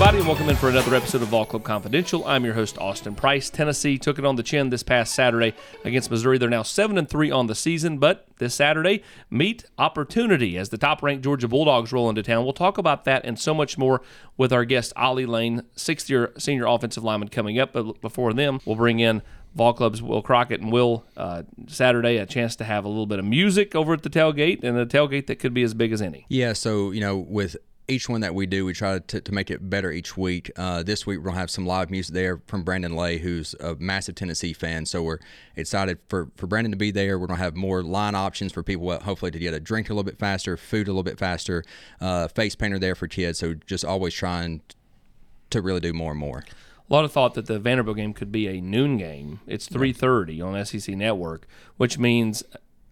everybody, and welcome in for another episode of Vol Club Confidential. I'm your host, Austin Price. Tennessee took it on the chin this past Saturday against Missouri. They're now seven and three on the season, but this Saturday meet opportunity as the top-ranked Georgia Bulldogs roll into town. We'll talk about that and so much more with our guest Ollie Lane, sixth-year senior offensive lineman, coming up. But before them, we'll bring in Vol Club's Will Crockett and Will uh, Saturday a chance to have a little bit of music over at the tailgate and a tailgate that could be as big as any. Yeah, so you know with each one that we do, we try to, to make it better each week. Uh, this week, we're going to have some live music there from Brandon Lay, who's a massive Tennessee fan. So we're excited for, for Brandon to be there. We're going to have more line options for people, hopefully, to get a drink a little bit faster, food a little bit faster, uh, face painter there for kids. So just always trying to really do more and more. A lot of thought that the Vanderbilt game could be a noon game. It's 3:30 on SEC Network, which means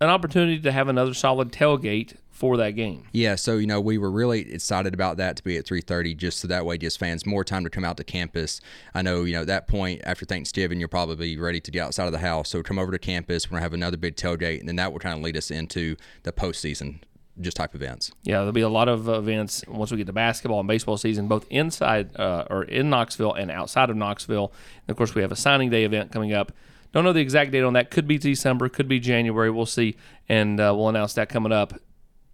an opportunity to have another solid tailgate for that game. Yeah, so you know we were really excited about that to be at 3:30, just so that way gives fans more time to come out to campus. I know you know at that point after Thanksgiving you're probably ready to get outside of the house, so come over to campus. We're gonna have another big tailgate, and then that will kind of lead us into the postseason just type events. Yeah, there'll be a lot of events once we get to basketball and baseball season, both inside uh, or in Knoxville and outside of Knoxville. And of course, we have a signing day event coming up. Don't know the exact date on that. Could be December, could be January. We'll see, and uh, we'll announce that coming up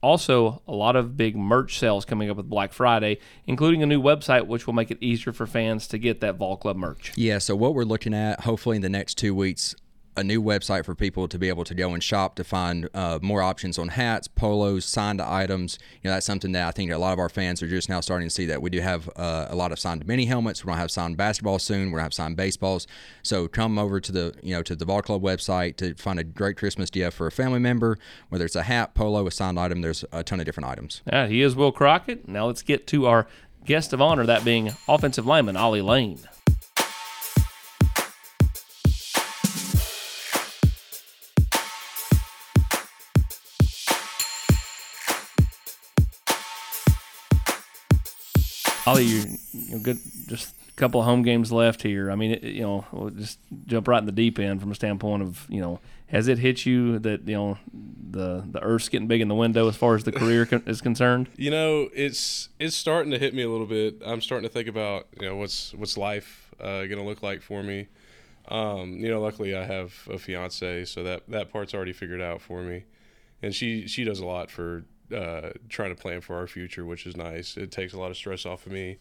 also, a lot of big merch sales coming up with Black Friday, including a new website which will make it easier for fans to get that Vol Club merch. Yeah, so what we're looking at, hopefully in the next two weeks, a new website for people to be able to go and shop to find uh, more options on hats, polos, signed items. You know, that's something that I think a lot of our fans are just now starting to see that we do have uh, a lot of signed mini helmets. We're gonna have signed basketball soon. We're gonna have signed baseballs. So come over to the you know to the Vol Club website to find a great Christmas gift for a family member. Whether it's a hat, polo, a signed item, there's a ton of different items. Yeah, he is Will Crockett. Now let's get to our guest of honor, that being offensive lineman Ollie Lane. Ollie, you you good. Just a couple of home games left here. I mean, it, you know, we'll just jump right in the deep end from a standpoint of you know, has it hit you that you know the the earth's getting big in the window as far as the career is concerned? You know, it's it's starting to hit me a little bit. I'm starting to think about you know what's what's life uh, going to look like for me. Um, you know, luckily I have a fiance, so that that part's already figured out for me, and she she does a lot for uh, trying to plan for our future, which is nice. It takes a lot of stress off of me.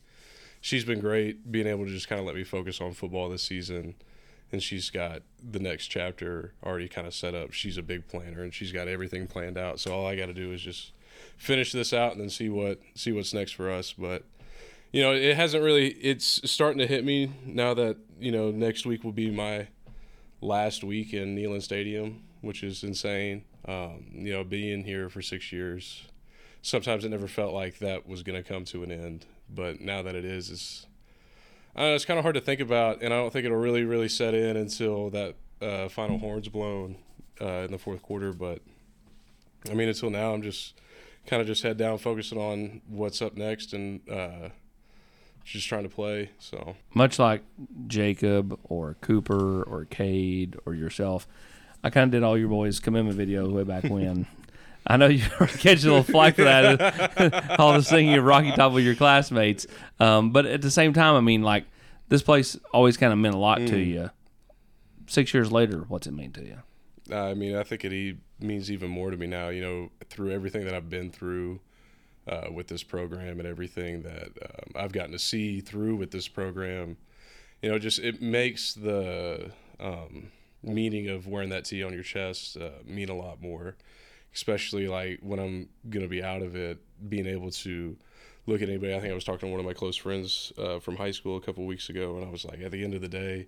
She's been great being able to just kind of let me focus on football this season. And she's got the next chapter already kind of set up. She's a big planner and she's got everything planned out. So all I got to do is just finish this out and then see what see what's next for us. But you know, it hasn't really. It's starting to hit me now that you know next week will be my last week in Neyland Stadium, which is insane. Um, you know, being here for six years, sometimes it never felt like that was going to come to an end. But now that it is, it's, know, it's kind of hard to think about, and I don't think it'll really, really set in until that uh, final horn's blown uh, in the fourth quarter. But I mean, until now, I'm just kind of just head down, focusing on what's up next, and uh, just trying to play. So much like Jacob or Cooper or Cade or yourself, I kind of did all your boys' commitment videos way back when. I know you are catching a little flack for that, all the singing of Rocky Top with your classmates. Um, but at the same time, I mean, like this place always kind of meant a lot mm. to you. Six years later, what's it mean to you? I mean, I think it means even more to me now. You know, through everything that I've been through uh, with this program and everything that um, I've gotten to see through with this program, you know, just it makes the um, meaning of wearing that T on your chest uh, mean a lot more, especially like when I'm gonna be out of it, being able to look at anybody. I think I was talking to one of my close friends uh, from high school a couple weeks ago, and I was like, at the end of the day,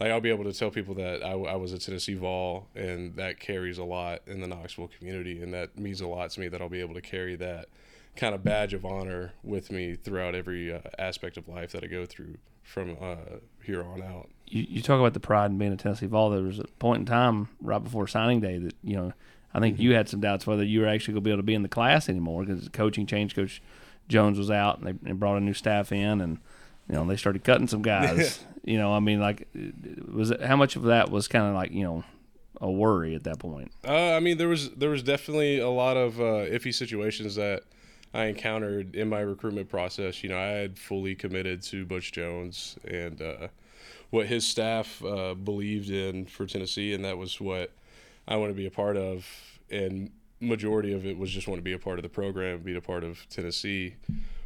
like I'll be able to tell people that I, I was a Tennessee Vol, and that carries a lot in the Knoxville community, and that means a lot to me that I'll be able to carry that kind of badge of honor with me throughout every uh, aspect of life that I go through from uh, here on out. You, you talk about the pride in being a Tennessee Vol. There was a point in time right before signing day that you know I think mm-hmm. you had some doubts whether you were actually going to be able to be in the class anymore because coaching changed. Coach Jones was out, and they, they brought a new staff in, and you know they started cutting some guys. you know, I mean, like, was it, how much of that was kind of like you know a worry at that point? Uh, I mean, there was there was definitely a lot of uh, iffy situations that I encountered in my recruitment process. You know, I had fully committed to Butch Jones and uh, what his staff uh, believed in for Tennessee, and that was what I want to be a part of. And majority of it was just want to be a part of the program, be a part of Tennessee.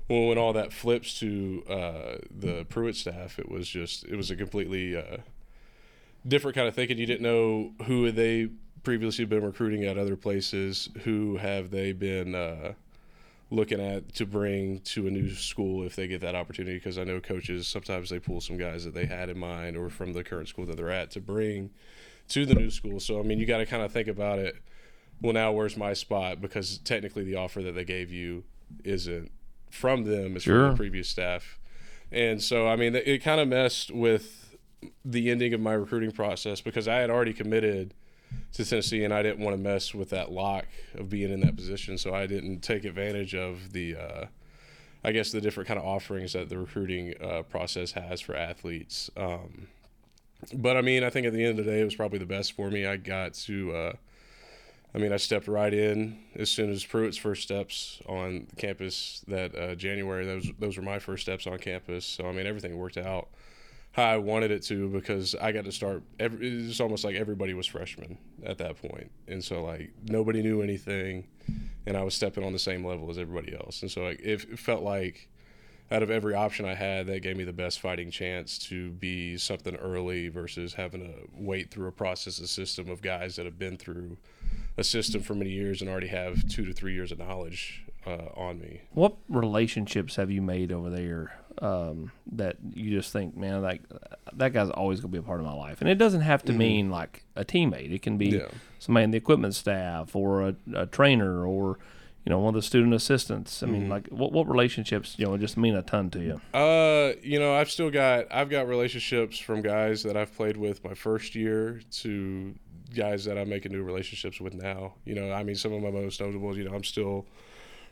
Well, when all that flips to uh, the Pruitt staff, it was just it was a completely uh, different kind of thinking. You didn't know who they previously been recruiting at other places, who have they been uh, looking at to bring to a new school if they get that opportunity because I know coaches sometimes they pull some guys that they had in mind or from the current school that they're at to bring to the new school. So I mean, you got to kind of think about it. Well, now where's my spot? Because technically, the offer that they gave you isn't from them; it's Sure. from the previous staff. And so, I mean, it, it kind of messed with the ending of my recruiting process because I had already committed to Tennessee, and I didn't want to mess with that lock of being in that position. So I didn't take advantage of the, uh, I guess, the different kind of offerings that the recruiting uh, process has for athletes. Um, but I mean, I think at the end of the day, it was probably the best for me. I got to, uh, I mean, I stepped right in as soon as Pruitt's first steps on campus that uh, January. Those those were my first steps on campus. So I mean, everything worked out how I wanted it to because I got to start. Every, it's almost like everybody was freshmen at that point, and so like nobody knew anything, and I was stepping on the same level as everybody else, and so like it, it felt like out of every option I had, that gave me the best fighting chance to be something early versus having to wait through a process, a system of guys that have been through a system for many years and already have two to three years of knowledge uh, on me. What relationships have you made over there um, that you just think, man, like that guy's always going to be a part of my life? And it doesn't have to mean like a teammate. It can be Yeah. somebody in the equipment staff or a, a trainer or you know one of the student assistants. I mean, like what what relationships you know just mean a ton to you? Uh, you know, I've still got I've got relationships from guys that I've played with my first year to guys that I'm making new relationships with now. You know, I mean, some of my most notable, you know, I'm still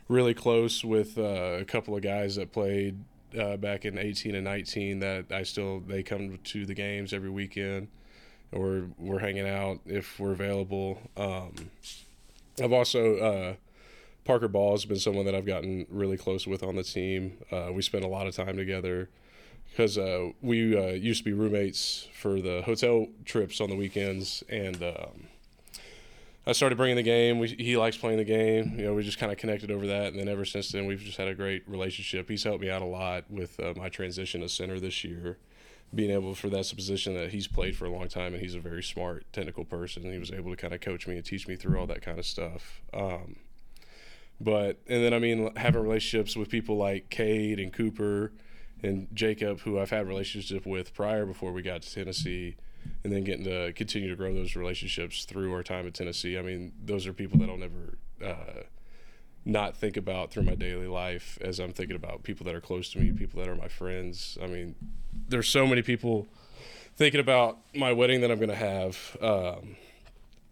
really close with uh, a couple of guys that played uh, back in 18 and 19 that I still they come to the games every weekend or we're hanging out if we're available. Um, I've also uh, Parker Ball has been someone that I've gotten really close with on the team. Uh, we spend a lot of time together because uh, we uh, used to be roommates for the hotel trips on the weekends, and um, I started bringing the game. We, he likes playing the game. You know, we just kind of connected over that, and then ever since then, we've just had a great relationship. He's helped me out a lot with uh, my transition to center this year. Being able for that's a position that he's played for a long time, and he's a very smart, technical person. He was able to kind of coach me and teach me through all that kind of stuff. Um, but and then I mean having relationships with people like Cade and Cooper and Jacob, who I've had relationship with prior before we got to Tennessee, and then getting to continue to grow those relationships through our time at Tennessee. I mean, those are people that I'll never uh, not think about through my daily life as I'm thinking about people that are close to me, people that are my friends. I mean, there's so many people thinking about my wedding that I'm going to have. Um,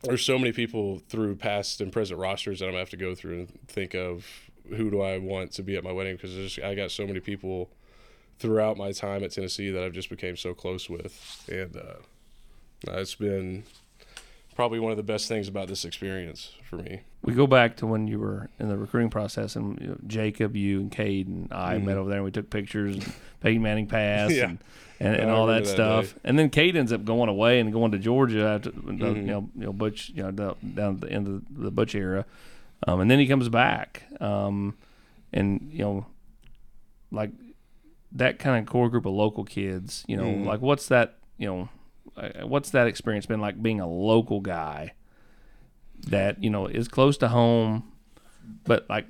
there's so many people through past and present rosters that I'm gonna have to go through and think of who do I want to be at my wedding because I got so many people throughout my time at Tennessee that I've just became so close with, and uh, it's been probably one of the best things about this experience for me. We go back to when you were in the recruiting process, and you know, Jacob, you, and Cade, and I met over there, and we took pictures. And Peyton Manning pass, Mm-hmm. Yeah. and, and, and all that that stuff. day. And then Cade ends up going away and going to Georgia after Mm-hmm. you know you know Butch you know down, down at the end of the Butch era, um, and then he comes back, um, and you know like that kind of core group of local kids. You know, Mhm. like what's that you know uh, what's that experience been like being a local guy that you know is close to home, but like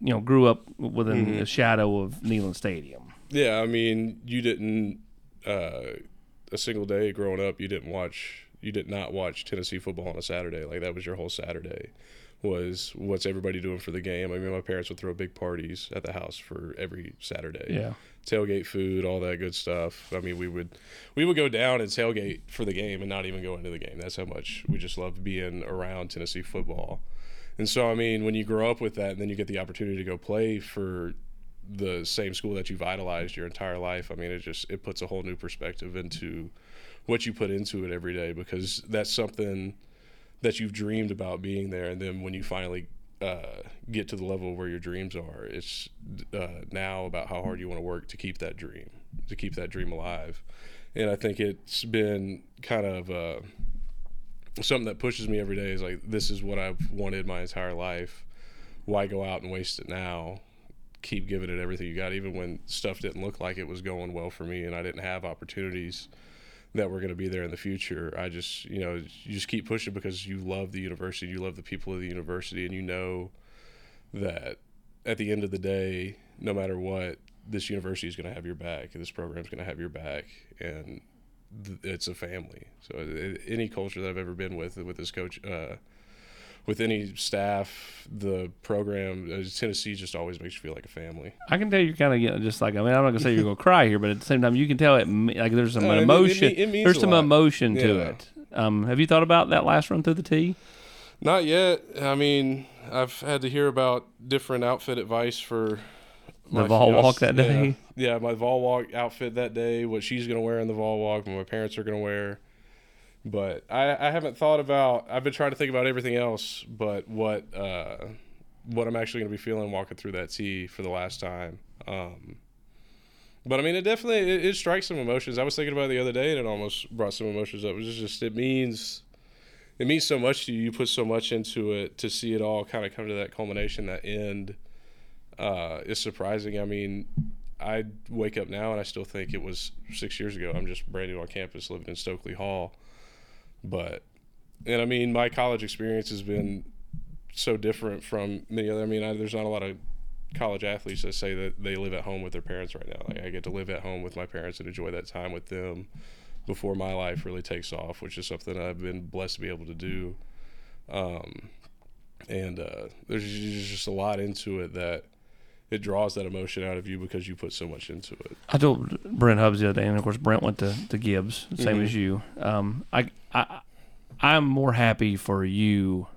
you know grew up within Mm-hmm. the shadow of Neyland Stadium. Yeah, I mean, you didn't uh, a single day growing up. You didn't watch. You did not watch Tennessee football on a Saturday. Like that was your whole Saturday. Was what's everybody doing for the game? I mean, my parents would throw big parties at the house for every Saturday. Yeah. Tailgate food, all that good stuff. I mean, we would we would go down and tailgate for the game and not even go into the game. That's how much we just loved being around Tennessee football. And so, I mean, when you grow up with that, and then you get the opportunity to go play for the same school that you've idolized your entire life, I mean, it just it puts a whole new perspective into what you put into it every day because that's something that you've dreamed about being there, and then when you finally uh, get to the level where your dreams are. It's uh, now about how hard you want to work to keep that dream, to keep that dream alive. And I think it's been kind of uh, something that pushes me every day. Is like this is what I've wanted my entire life. Why go out and waste it now? Keep giving it everything you got, even when stuff didn't look like it was going well for me, and I didn't have opportunities that we're going to be there in the future. I just, you know, you just keep pushing because you love the university, you love the people of the university, and you know that at the end of the day, no matter what, this university is going to have your back, this program is going to have your back, and th- it's a family. So any culture that I've ever been with with this coach. Uh, with any staff, the program, uh, Tennessee just always makes you feel like a family. I can tell you're kind of getting just like I mean I'm not gonna say you're gonna cry here, but at the same time you can tell it like there's some No, it it emotion. it means there's some lot. emotion to Yeah. it. Um, have you thought about that last run through the tee? Not yet. I mean, I've had to hear about different outfit advice for The my Vol fiance- walk that yeah. day? Yeah, my Vol walk outfit that day, what she's gonna wear in the Vol walk, what my parents are gonna wear. But I, I haven't thought about. I've been trying to think about everything else, but what uh, what I'm actually gonna be feeling walking through that tee for the last time. Um, but I mean, it definitely it, it strikes some emotions. I was thinking about it the other day, and it almost brought some emotions up. It was just it means it means so much to you. You put so much into it to see it all kind of come to that culmination, that end. Uh, is surprising. I mean, I wake up now and I still think it was six years ago. I'm just brand new on campus, living in Stokely Hall. But, and I mean, my college experience has been so different from many other. I mean, I, there's not a lot of college athletes that say that they live at home with their parents right now. Like I get to live at home with my parents and enjoy that time with them before my life really takes off, which is something I've been blessed to be able to do. Um, and uh, there's just a lot into it that it draws that emotion out of you because you put so much into it. I told Brent Hubbs the other day, and of course Brent went to, to Gibbs, same Mhm. as you. Um, I I I'm more happy for you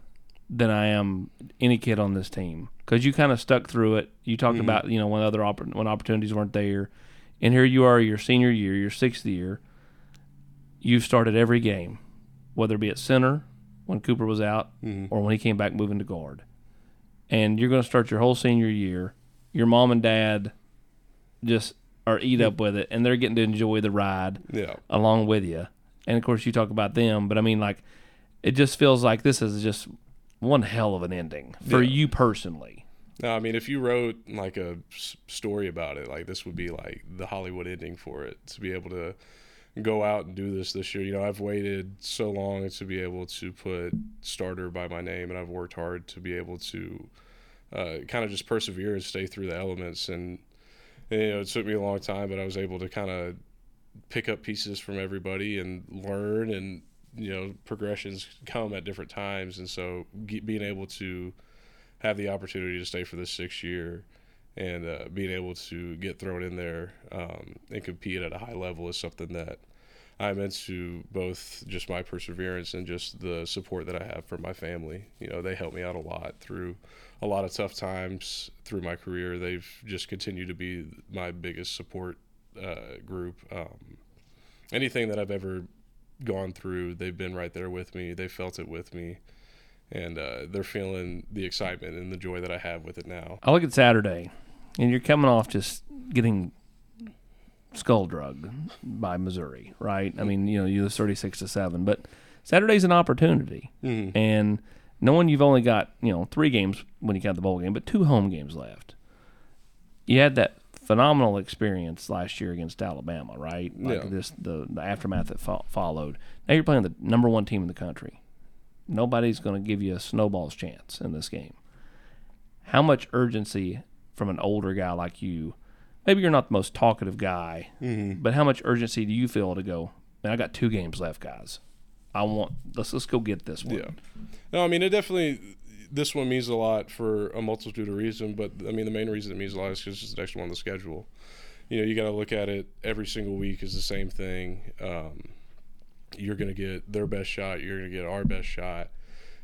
than I am any kid on this team because you kind of stuck through it. You talked Mhm. about you know when other oppor- when opportunities weren't there, and here you are, your senior year, your sixth year. You've started every game, whether it be at center when Cooper was out Mhm. or when he came back moving to guard, and you're going to start your whole senior year. Your mom and dad just are eat up mm. with it, and they're getting to enjoy the ride Yeah. along with you. And of course, you talk about them, but I mean, like, it just feels like this is just one hell of an ending for Yeah. you personally. No, I mean, if you wrote like a s- story about it, like this would be like the Hollywood ending for it to be able to go out and do this this year. You know, I've waited so long to be able to put starter by my name, and I've worked hard to be able to uh, kind of just persevere and stay through the elements. And, and, you know, it took me a long time, but I was able to kind of pick up pieces from everybody and learn and you know progressions come at different times and so being able to have the opportunity to stay for this sixth year and uh, being able to get thrown in there um, and compete at a high level is something that I'm into both just my perseverance and just the support that I have from my family. You know, they help me out a lot through a lot of tough times through my career. They've just continued to be my biggest support uh, group. Um, anything that I've ever gone through, they've been right there with me. They felt it with me. And uh, they're feeling the excitement and the joy that I have with it now. I look at Saturday, and you're coming off just getting skull drug by Missouri, right? I mean, you know, you lose 36 to 7, but Saturday's an opportunity. Mm-hmm. And knowing you've only got, you know, three games when you count the bowl game, but two home games left. You had that phenomenal experience last year against Alabama, right? Like Yeah. this the, the aftermath that fo- followed. Now you're playing the number one team in the country. Nobody's going to give you a snowball's chance in this game. How much urgency from an older guy like you? Maybe you're not the most talkative guy, Mm-hmm. but how much urgency do you feel to go? Man, I got two games left, guys. I want let's let's go get this one. Yeah. No, I mean, it definitely, this one means a lot for a multitude of reasons, but I mean, the main reason it means a lot is because it's the next one on the schedule. You know, you got to look at it every single week is the same thing. Um, you're going to get their best shot, you're going to get our best shot.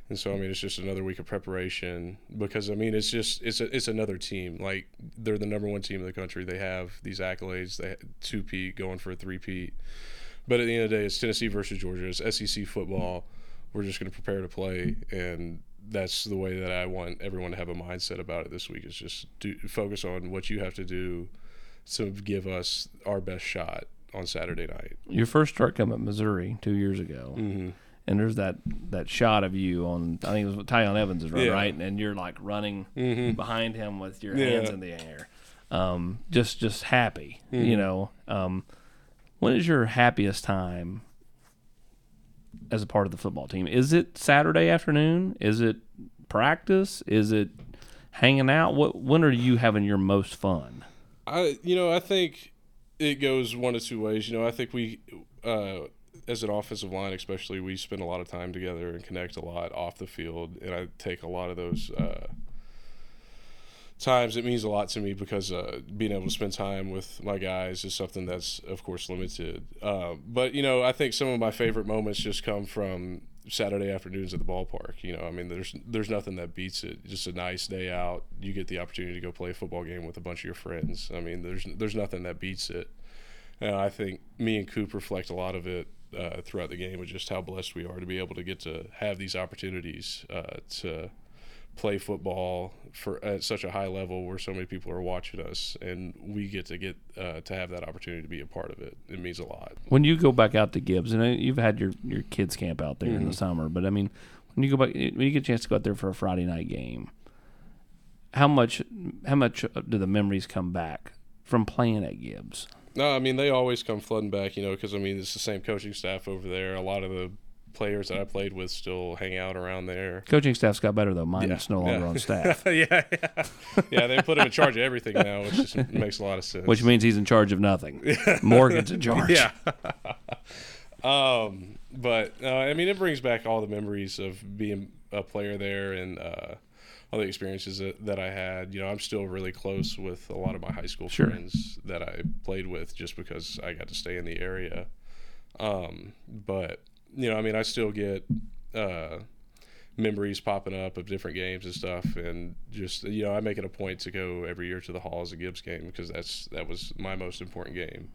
And so, I mean, it's just another week of preparation because, I mean, it's just, it's a, it's another team. Like, they're the number one team in the country. They have these accolades, they two peat, going for a three peat. But at the end of the day, it's Tennessee versus Georgia. It's SEC football. We're just going to prepare to play, and that's the way that I want everyone to have a mindset about it this week is just do, focus on what you have to do to give us our best shot on Saturday night. Your first start come at Missouri two years ago, Mm-hmm. and there's that that shot of you on I think it was Tiyon Evans is run Yeah. right, and you're like running Mm-hmm. behind him with your Yeah. hands in the air, um, just just happy, Mm-hmm. you know. Um, when is your happiest time as a part of the football team? Is it Saturday afternoon? Is it practice? Is it hanging out? What when are you having your most fun? I you know I think it goes one of two ways. You know I think we uh, as an offensive line especially we spend a lot of time together and connect a lot off the field, and I take a lot of those. Uh, times it means a lot to me because uh, being able to spend time with my guys is something that's of course limited. Uh, but you know i think some of my favorite moments just come from saturday afternoons at the ballpark you know? I mean there's there's nothing that beats it. Just a nice day out. You get the opportunity to go play a football game with a bunch of your friends. I mean there's there's nothing that beats it. And i think me and coop reflect a lot of it uh, throughout the game of just how blessed we are to be able to get to have these opportunities uh, to play football for at such a high level where so many people are watching us and we get to get uh, to have that opportunity to be a part of it. It means a lot. When you go back out to Gibbs, and uh, you've had your, your kids camp out there in the summer, but I mean, when you go back, when you get a chance to go out there for a Friday night game, how much how much do the memories come back from playing at Gibbs? no i mean they always come flooding back you know because i mean it's the same coaching staff over there. A lot of the players that i played with still hang out around there Coaching staff's got better though. Mine Yeah, is no longer yeah. on staff, yeah yeah yeah they put him in charge of everything now which just makes a lot of sense which means he's in charge of nothing. Morgan's in charge. yeah. um, but uh, I mean, it brings back all the memories of being a player there and uh, all the experiences that, that I had. You know, I'm still really close with a lot of my high school Sure. friends that I played with just because I got to stay in the area. Um, but you know, I mean, I still get. Uh, memories popping up of different games and stuff and just you know I make it a point to go every year to the Halls of Gibbs game because that's that was my most important game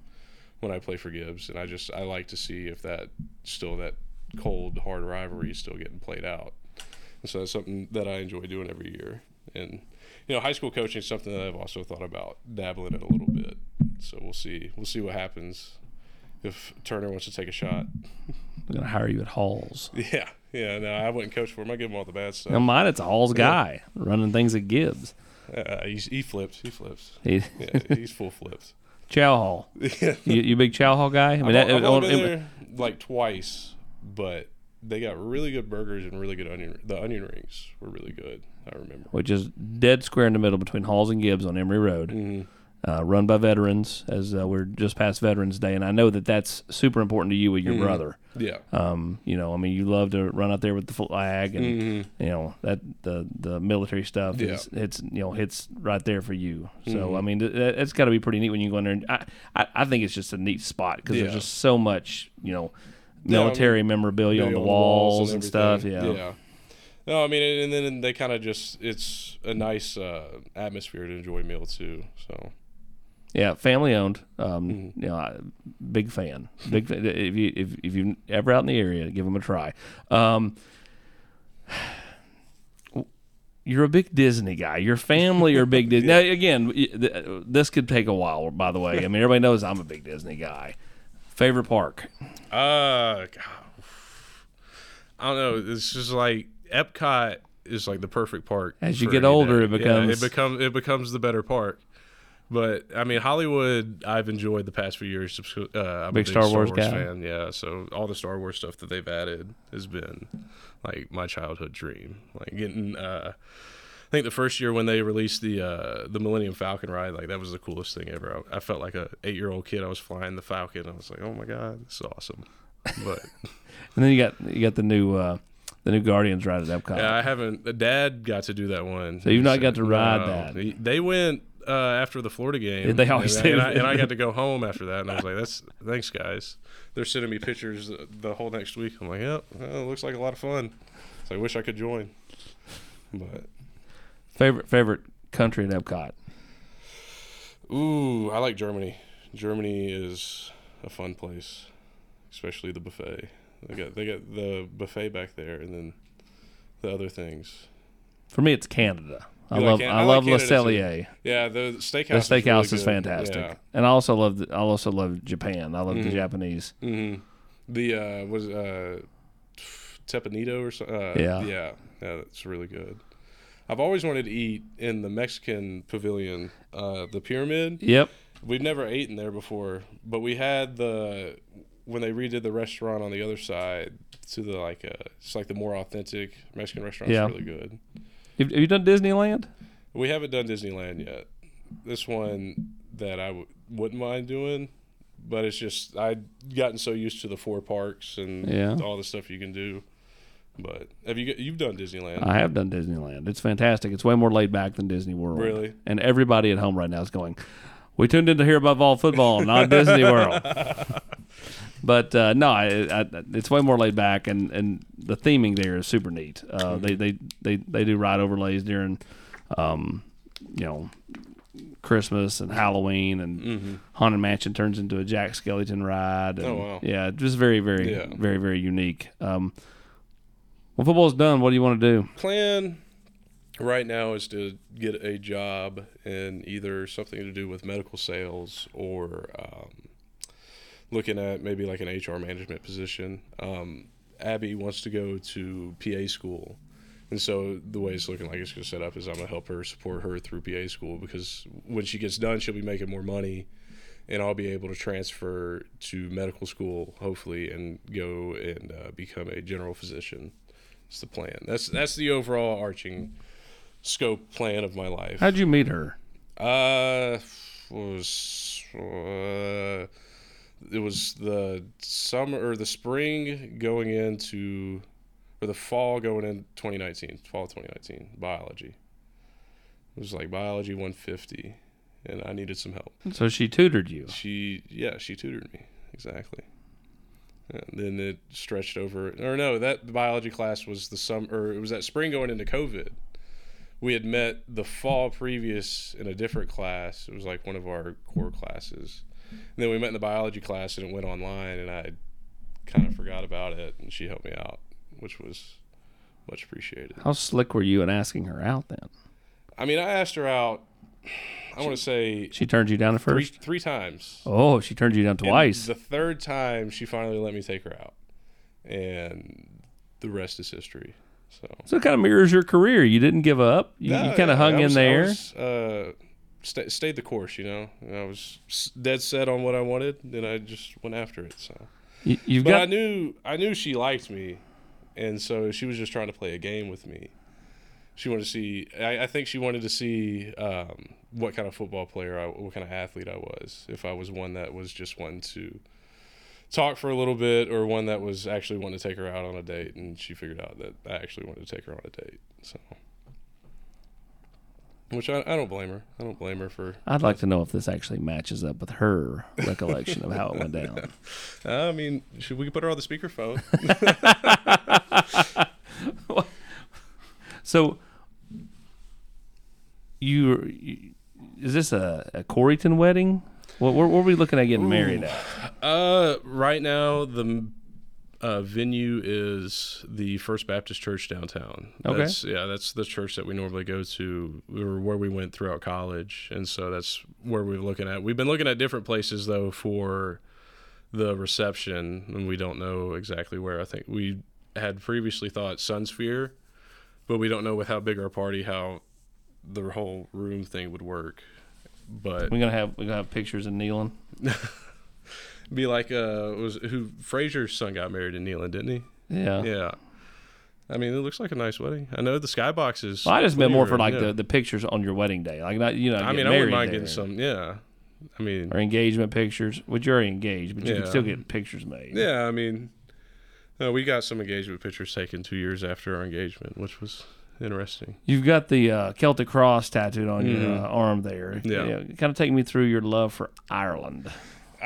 when I play for Gibbs. And I just I like to see if that still that cold hard rivalry is still getting played out. And so that's something that I enjoy doing every year. And you know high school coaching is something that I've also thought about dabbling in a little bit. So we'll see we'll see what happens if Turner wants to take a shot We're gonna hire you at Halls. yeah yeah no I wouldn't coach for him I give him all the bad stuff Now mine, it's a Halls guy running things at Gibbs. Uh, he's, he flips. He flips. He, Yeah, he's full flips. Chow Hall. yeah. You, you big Chow Hall guy? I mean, I've, that, I've only it- been it- there like twice, but they got really good burgers and really good onion. The onion rings were really good. I remember. which is dead square in the middle between Halls and Gibbs on Emory Road, Mm-hmm. Uh, run by veterans. As uh, we're just past Veterans Day, and I know that that's super important to you with your Mhm. brother. Yeah. Um, you know, I mean, you love to run out there with the flag, and Mhm. you know that the the military stuff Yeah. is it's you know hits right there for you. So Mhm. I mean, th- it's got to be pretty neat when you go in there. And I, I I think it's just a neat spot because there's just so much you know Yeah, I mean, military memorabilia on the walls and, stuff. Yeah. Yeah. No, I mean, and then they kind of just, it's a nice uh, atmosphere to enjoy a meal too. So, Yeah, family owned. Um, Mhm. You know, I- big fan. Big fan. If you if if you ever out in the area, give them a try. Um, you're a big Disney guy. Your family are big Disney. Now, again, this could take a while. By the way, I mean everybody knows I'm a big Disney guy. Favorite park? uh, I don't know. It's just like Epcot is like the perfect park. As you get older, day. it Yeah, becomes- it becomes it becomes the better park. But I mean, Hollywood, I've enjoyed the past few years. Uh, I'm a Big Star Wars guy. fan, yeah. So all the Star Wars stuff that they've added has been like my childhood dream. Like getting, uh, I think the first year when they released the uh, the Millennium Falcon ride, like that was the coolest thing ever. I, I felt like a eight year old kid. I was flying the Falcon. I was like, oh my god, this is awesome. But And then you got you got the new uh, the new Guardians ride at Epcot. Yeah, I haven't. Dad got to do that one. So you've not got to ride no. that. They went uh, after the Florida game. They always and, do. And I, and I got to go home after that, and I was like, "That's thanks, guys." They're sending me pictures the, whole next week. I'm like, "Yep, well, it looks like a lot of fun." So I wish I could join, but favorite favorite country at Epcot? ooh, I like Germany. Germany is a fun place, especially the buffet. They got they got the buffet back there, and then the other things? For me, it's Canada. I love I, I like love Le Canada. Cellier. Yeah, the steakhouse. The is really steakhouse is, fantastic, Yeah. and I also love the, I also love Japan. I love the Japanese. hmm The uh, was uh, Teppan Edo or something. Uh, Yeah. yeah, yeah, that's really good. I've always wanted to eat in the Mexican pavilion, uh, the pyramid. Yep. We've never eaten there before, but we had the when they redid the restaurant on the other side to the like uh, it's like the more authentic Mexican restaurant. Yeah. It's really good. Have, you done Disneyland? We haven't done Disneyland yet. This one that I w- wouldn't mind doing, but it's just I'd gotten so used to the four parks and Yeah. all the stuff you can do. But have you you've done Disneyland? I have done Disneyland. It's fantastic. It's way more laid back than Disney World. Really? And everybody at home right now is going, we tuned in to hear above all football, not Disney World. But uh, no, I, I, it's way more laid back, and, and the theming there is super neat. Uh, they, they, they, they do ride overlays during, um, you know, Christmas and Halloween, and Mm-hmm. Haunted Mansion turns into a Jack Skellington ride. And, Oh, wow. Yeah, just very, very, Yeah. very, very unique. Um, when football's done, what do you want to do? Plan right now is to get a job in either something to do with medical sales or um, looking at maybe like an HR management position. Um, Abby wants to go to PA school. And so the way it's looking like it's going to set up is I'm going to help her support her through PA school because when she gets done, she'll be making more money and I'll be able to transfer to medical school, hopefully, and go and uh, become a general physician. It's the plan. That's that's the overall arching scope plan of my life. How'd you meet her? Uh, was uh, it was the summer or the spring going into or the fall going in 2019, fall 2019, biology. It was like biology 150, and I needed some help. So she tutored you. She, yeah, she tutored me exactly. And then it stretched over, or no, that biology class was the summer, or it was that spring going into COVID. We had met the fall previous in a different class. It was like one of our core classes. And then we met in the biology class, and it went online, and I kind of forgot about it, and she helped me out, which was much appreciated. How slick were you in asking her out then? I mean, I asked her out. I want to say She turned you down at three first? three times. Oh, she turned you down And twice. The third time, she finally let me take her out, and the rest is history. So so it kind of mirrors your career. You didn't give up. You, No, you kind of hung I in was- I there. was, uh, sta stayed the course, you know. I was dead set on what I wanted, and I just went after it. So, You, you've but I knew I knew she liked me, and so she was just trying to play a game with me. She wanted to see. I, I think she wanted to see um, what kind of football player, I, what kind of athlete I was. If I was one that was just wanting to talk for a little bit, or one that was actually wanting to take her out on a date, and she figured out that I actually wanted to take her on a date. So, which I, I don't blame her. I don't blame her for. I'd like to know if this actually matches up with her recollection of how it went down. I mean, should we put her on the speakerphone? So, you, you is this a, a wedding? What where, where are we looking at getting married at? Uh, right now the uh, venue is the First Baptist Church downtown. Okay. That's, yeah, that's the church that we normally go to, or where we went throughout college, and so that's where we're looking at. We've been looking at different places though for the reception, and we don't know exactly where. I think we had previously thought Sunsphere, but we don't know with how big our party how the whole room thing would work. But We're gonna have we're gonna have pictures of Neyland. be like uh was who Fraser's son got married in Neyland, didn't he? Yeah. Yeah. I mean, it looks like a nice wedding. I know the skybox is. Well, I just meant more for like yeah. the, the pictures on your wedding day, like not you know. I mean, I wouldn't mind there. getting some. Yeah. I mean, or engagement pictures. Which you're already engaged, but you can still get pictures made. yeah. I mean, uh, we got some engagement pictures taken two years after our engagement, which was interesting. You've got the uh, Celtic cross tattooed on your Mhm. uh, arm there. Yeah. kind of take me through your love for Ireland.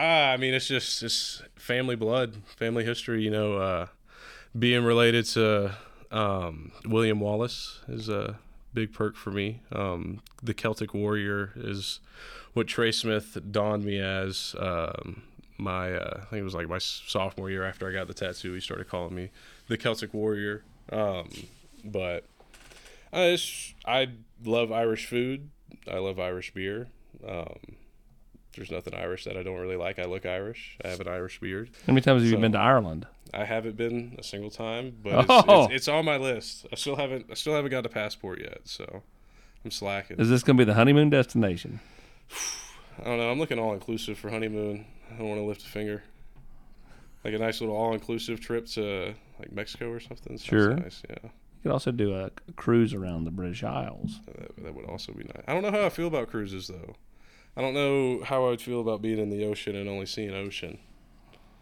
Ah, I mean, it's just it's family blood, family history. You know, uh, being related to um, William Wallace is a big perk for me. Um, the Celtic warrior is what Trey Smith donned me as. Um, my, uh, I think it was like my sophomore year after I got the tattoo. He started calling me the Celtic warrior. Um, but I just, I love Irish food. I love Irish beer. Um, there's nothing Irish that I don't really like. I look Irish. I have an Irish beard. How many times have you been to Ireland? I haven't been a single time, but it's, Oh. it's, it's on my list. I still haven't. I still haven't got a passport yet, so I'm slacking. Is this going to be the honeymoon destination? I don't know. I'm looking all inclusive for honeymoon. I don't want to lift a finger. Like a nice little all inclusive trip to like Mexico or something. Sounds Sure. Nice. Yeah. You could also do a, a cruise around the British Isles. That, that would also be nice. I don't know how I feel about cruises though. I don't know how I would feel about being in the ocean and only seeing ocean.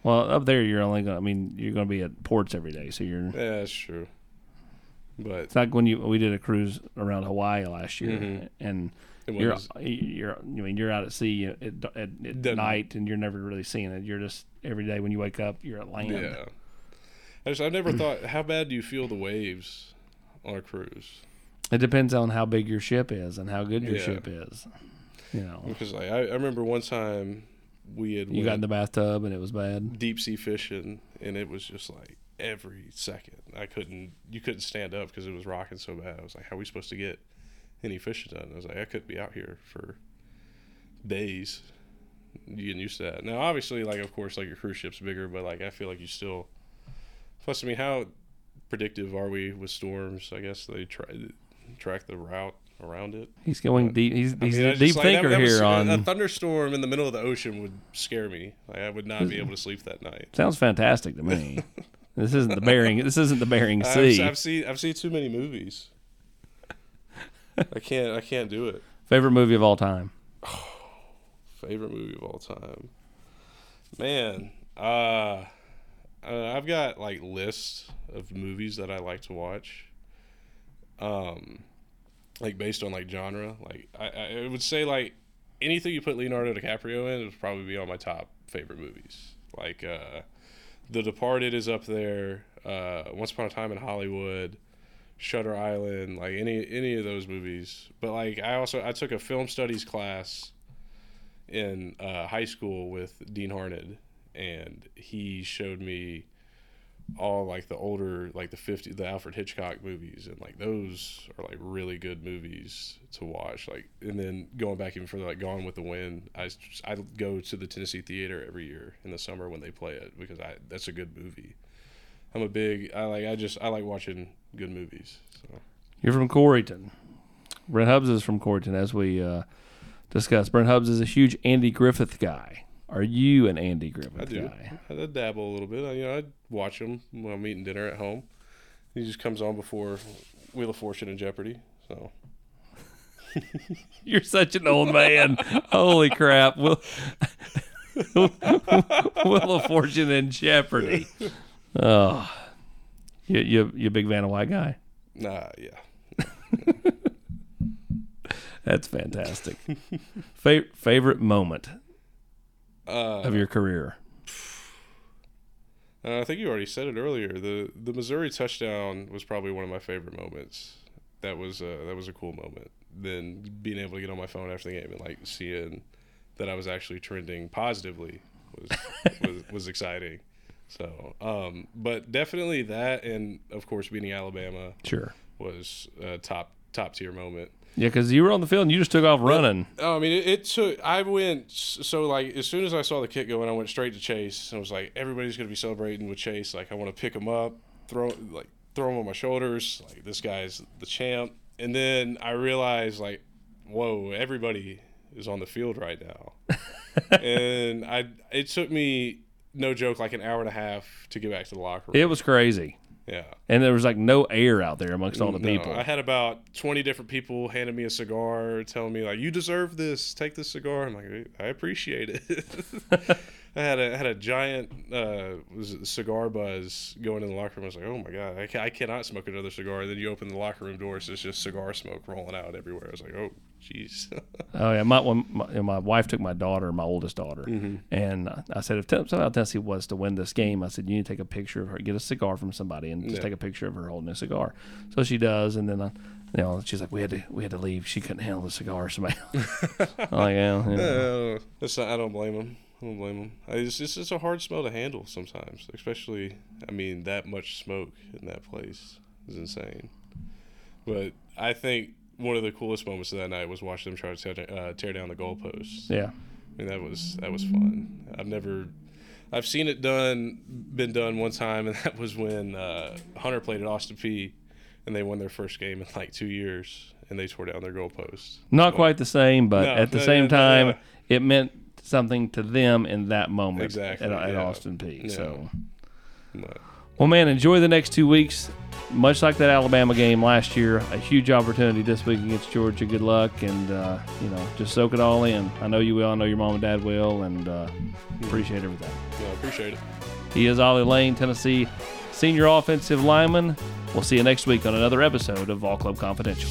Well, up there, you're only going. to I mean, you're going to be at ports every day, so you're. Yeah, that's true. But It's like when you we did a cruise around Hawaii last year, Mhm. and you're you're I mean you're out at sea at, at, at night, and you're never really seeing it. You're just every day when you wake up, you're at land. yeah. I just I've never thought how bad do you feel the waves on a cruise? It depends on how big your ship is and how good your Yeah. ship is. You know, Because like I, I remember one time we had you got in the bathtub and it was bad. deep sea fishing and it was just like every second I couldn't you couldn't stand up because it was rocking so bad. I was like, how are we supposed to get any fishing done? I was like, I could be out here for days. Getting used to that. Now obviously like of course like your cruise ship's bigger, but like I feel like you still plus I mean how predictive are we with storms? I guess they try track the route around it. He's going deep. He's, I mean, a deep like, that- thinker that was- here a- on. a thunderstorm in the middle of the ocean would scare me. Like I would not be able to sleep that night. Sounds fantastic to me. this isn't the Bering. This isn't the Bering I've, Sea. I've seen I've seen too many movies. I can't I can't do it. Favorite movie of all time. Favorite movie of all time, man. Uh, uh, I've got like lists of movies that I like to watch. Um, like based on like genre. Like I, I would say like anything you put Leonardo DiCaprio in would probably be on my top favorite movies. Like uh, The Departed is up there. Uh, Once Upon a Time in Hollywood. Shutter Island, like any any of those movies. But like I also I took a film studies class in uh, high school with Dean Harned, and he showed me all like the older like the 50 the Alfred Hitchcock movies and like those are like really good movies to watch like and then going back even further like Gone with the Wind I I go to the Tennessee Theater every year in the summer when they play it because I that's a good movie I'm a big I like I just I like watching good movies so You're from Corryton. Brent Hubbs is from Corryton, as we uh, discussed. Brent Hubbs is a huge Andy Griffith guy. Are you an Andy Griffith I do. guy? I dabble a little bit. I, you know, I watch him when I'm eating dinner at home. He just comes on before Wheel of Fortune and Jeopardy. So You're such an old man. Holy crap. Will, Will of Fortune and Jeopardy. Oh. You, you, you a big Vanna White guy? nah, yeah. That's fantastic. Fa- favorite moment Uh, of your career? Uh, I think you already said it earlier. The the Missouri touchdown was probably one of my favorite moments. That was a, that was a cool moment. Then being able to get on my phone after the game and like seeing that I was actually trending positively was was, was exciting. So, um, but definitely that, and of course beating Alabama Sure. was a top top tier moment. Yeah, because you were on the field and you just took off running. Oh, I mean, it, it took. I went so like as soon as I saw the kick going, I went straight to Chase and was like, everybody's gonna be celebrating with Chase. Like, I want to pick him up, throw like throw him on my shoulders. Like, this guy's the champ. And then I realized like, whoa, everybody is on the field right now. and I, it took me no joke like an hour and a half to get back to the locker room. It was crazy. Yeah. And there was like no air out there amongst all the No, people. I had about twenty different people handing me a cigar, telling me like, "You deserve this. Take this cigar." I'm like, "I appreciate it." I had a had a giant uh, cigar buzz going in the locker room. I was like, "Oh my god, I, ca- I cannot smoke another cigar." And then you open the locker room doors, it's just cigar smoke rolling out everywhere. I was like, "Oh, jeez." Oh yeah, my when my, my wife took my daughter, my oldest daughter, Mm-hmm. and I said if somehow Tennessee was to win this game, I said you need to take a picture of her, get a cigar from somebody, and just Yeah. take a picture of her holding a cigar. So she does, and then I, you know she's like we had to we had to leave. She couldn't handle the cigar smell. I'm like yeah, yeah. Uh, not, I don't blame him. I don't blame. I, it's just it's a hard smell to handle sometimes, especially I mean that much smoke in that place. is insane. But I think one of the coolest moments of that night was watching them try to tear, uh, tear down the goalposts. Yeah. I mean that was that was fun. I've never, I've seen it done, been done one time, and that was when uh, Hunter played at Austin Peay, and they won their first game in like two years, and they tore down their goalposts. Not So- quite the same, but No, at the no, same no, time, it meant something to them in that moment Exactly, at, at. Austin Peay. Yeah. So, but- well, man, enjoy the next two weeks. Much like that Alabama game last year, a huge opportunity this week against Georgia. Good luck, and uh, you know, just soak it all in. I know you will. I know your mom and dad will, and uh, appreciate everything. yeah, appreciate it. He is Ollie Lane, Tennessee senior offensive lineman. We'll see you next week on another episode of Vol Club Confidential.